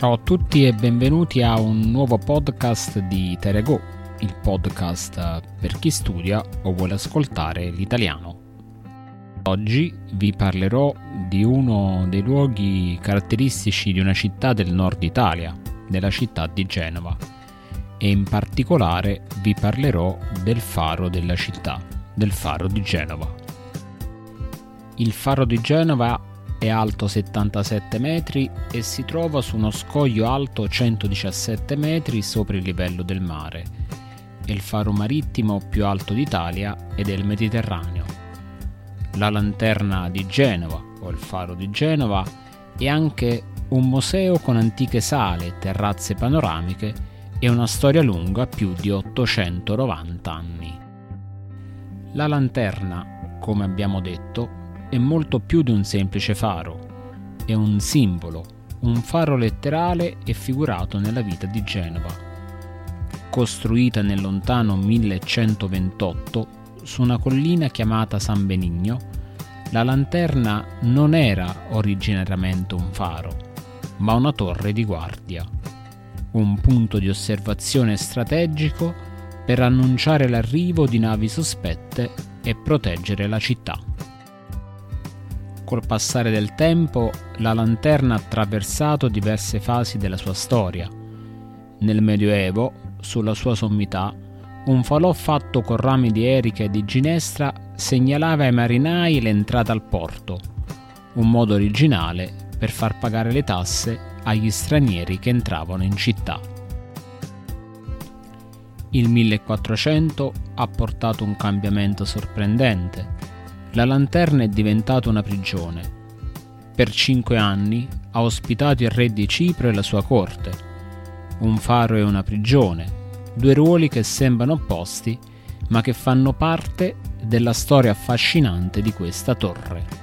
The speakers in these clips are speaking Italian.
Ciao a tutti e benvenuti a un nuovo podcast di Terego, il podcast per chi studia o vuole ascoltare l'italiano. Oggi vi parlerò di uno dei luoghi caratteristici di una città del nord Italia, della città di Genova, e in particolare vi parlerò del faro della città, del faro di Genova. Il faro di Genova è alto 77 metri e si trova su uno scoglio alto 117 metri sopra il livello del mare. È il faro marittimo più alto d'Italia e del Mediterraneo. La lanterna di Genova, o il faro di Genova, è anche un museo con antiche sale, terrazze panoramiche e una storia lunga più di 890 anni. La lanterna, come abbiamo detto, è molto più di un semplice faro, è un simbolo, un faro letterale e figurato nella vita di Genova. Costruita nel lontano 1128 su una collina chiamata San Benigno, la lanterna non era originariamente un faro, ma una torre di guardia, un punto di osservazione strategico per annunciare l'arrivo di navi sospette e proteggere la città. Col passare del tempo, la lanterna ha attraversato diverse fasi della sua storia. Nel Medioevo, sulla sua sommità, un falò fatto con rami di erica e di ginestra segnalava ai marinai l'entrata al porto, un modo originale per far pagare le tasse agli stranieri che entravano in città. Il 1400 ha portato un cambiamento sorprendente la lanterna è diventata una prigione. Per cinque anni ha ospitato il re di Cipro e la sua corte. Un faro e una prigione, due ruoli che sembrano opposti, ma che fanno parte della storia affascinante di questa torre.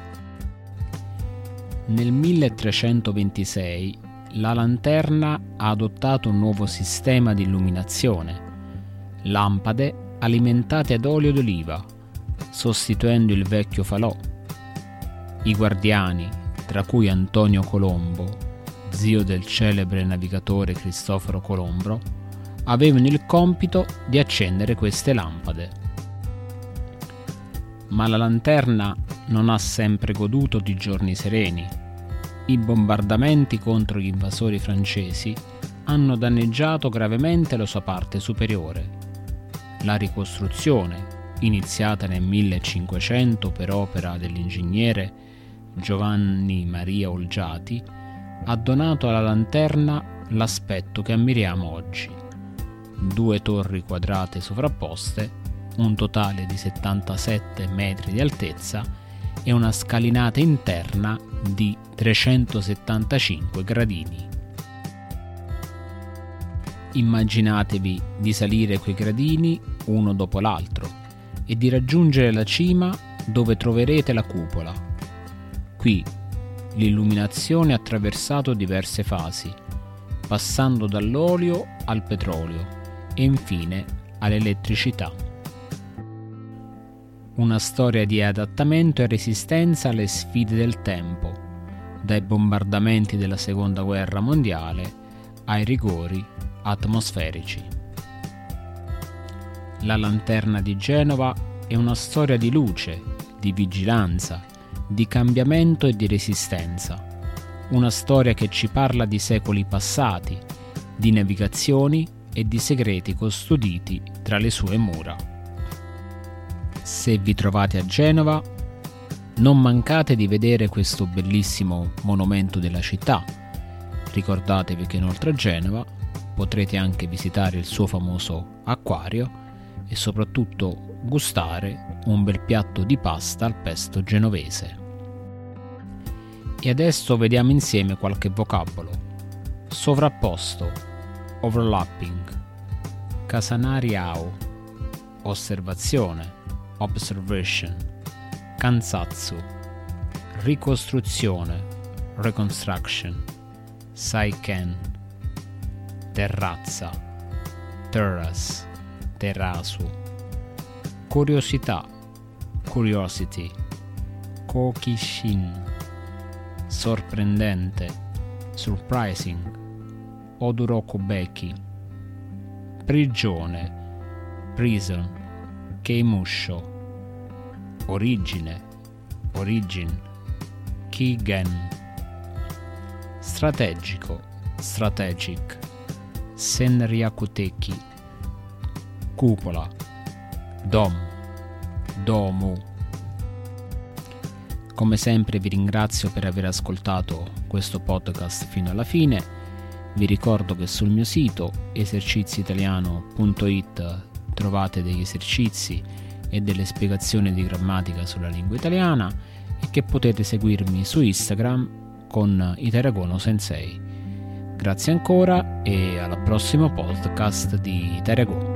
Nel 1326 la lanterna ha adottato un nuovo sistema di illuminazione, lampade alimentate ad olio d'oliva sostituendo il vecchio falò. I guardiani, tra cui Antonio Colombo, zio del celebre navigatore Cristoforo Colombo, avevano il compito di accendere queste lampade. Ma la lanterna non ha sempre goduto di giorni sereni. I bombardamenti contro gli invasori francesi hanno danneggiato gravemente la sua parte superiore. La ricostruzione, iniziata nel 1500 per opera dell'ingegnere Giovanni Maria Olgiati, ha donato alla lanterna l'aspetto che ammiriamo oggi. Due torri quadrate sovrapposte, un totale di 77 metri di altezza e una scalinata interna di 375 gradini. Immaginatevi di salire quei gradini uno dopo l'altro e di raggiungere la cima dove troverete la cupola. Qui l'illuminazione ha attraversato diverse fasi, passando dall'olio al petrolio e infine all'elettricità. Una storia di adattamento e resistenza alle sfide del tempo, dai bombardamenti della Seconda Guerra Mondiale ai rigori atmosferici. La lanterna di Genova è una storia di luce, di vigilanza, di cambiamento e di resistenza. Una storia che ci parla di secoli passati, di navigazioni e di segreti custoditi tra le sue mura. Se vi trovate a Genova, non mancate di vedere questo bellissimo monumento della città. Ricordatevi che inoltre a Genova potrete anche visitare il suo famoso acquario e soprattutto gustare un bel piatto di pasta al pesto genovese. E adesso vediamo insieme qualche vocabolo. Sovrapposto, overlapping, casanariao, osservazione, observation, kansatsu, ricostruzione, reconstruction, saiken, terrazza, terrace terrasu. Curiosità, curiosity. Kokishin, sorprendente, surprising, Odorokubeki, prigione, prison, keimusho, origine, origin, kigen, strategico, strategic, senryakuteki, cupola, dom, domu. Come sempre vi ringrazio per aver ascoltato questo podcast fino alla fine. Vi ricordo che sul mio sito eserciziitaliano.it trovate degli esercizi e delle spiegazioni di grammatica sulla lingua italiana e che potete seguirmi su Instagram con Iteragono Sensei. Grazie ancora e al prossimo podcast di Iteragono.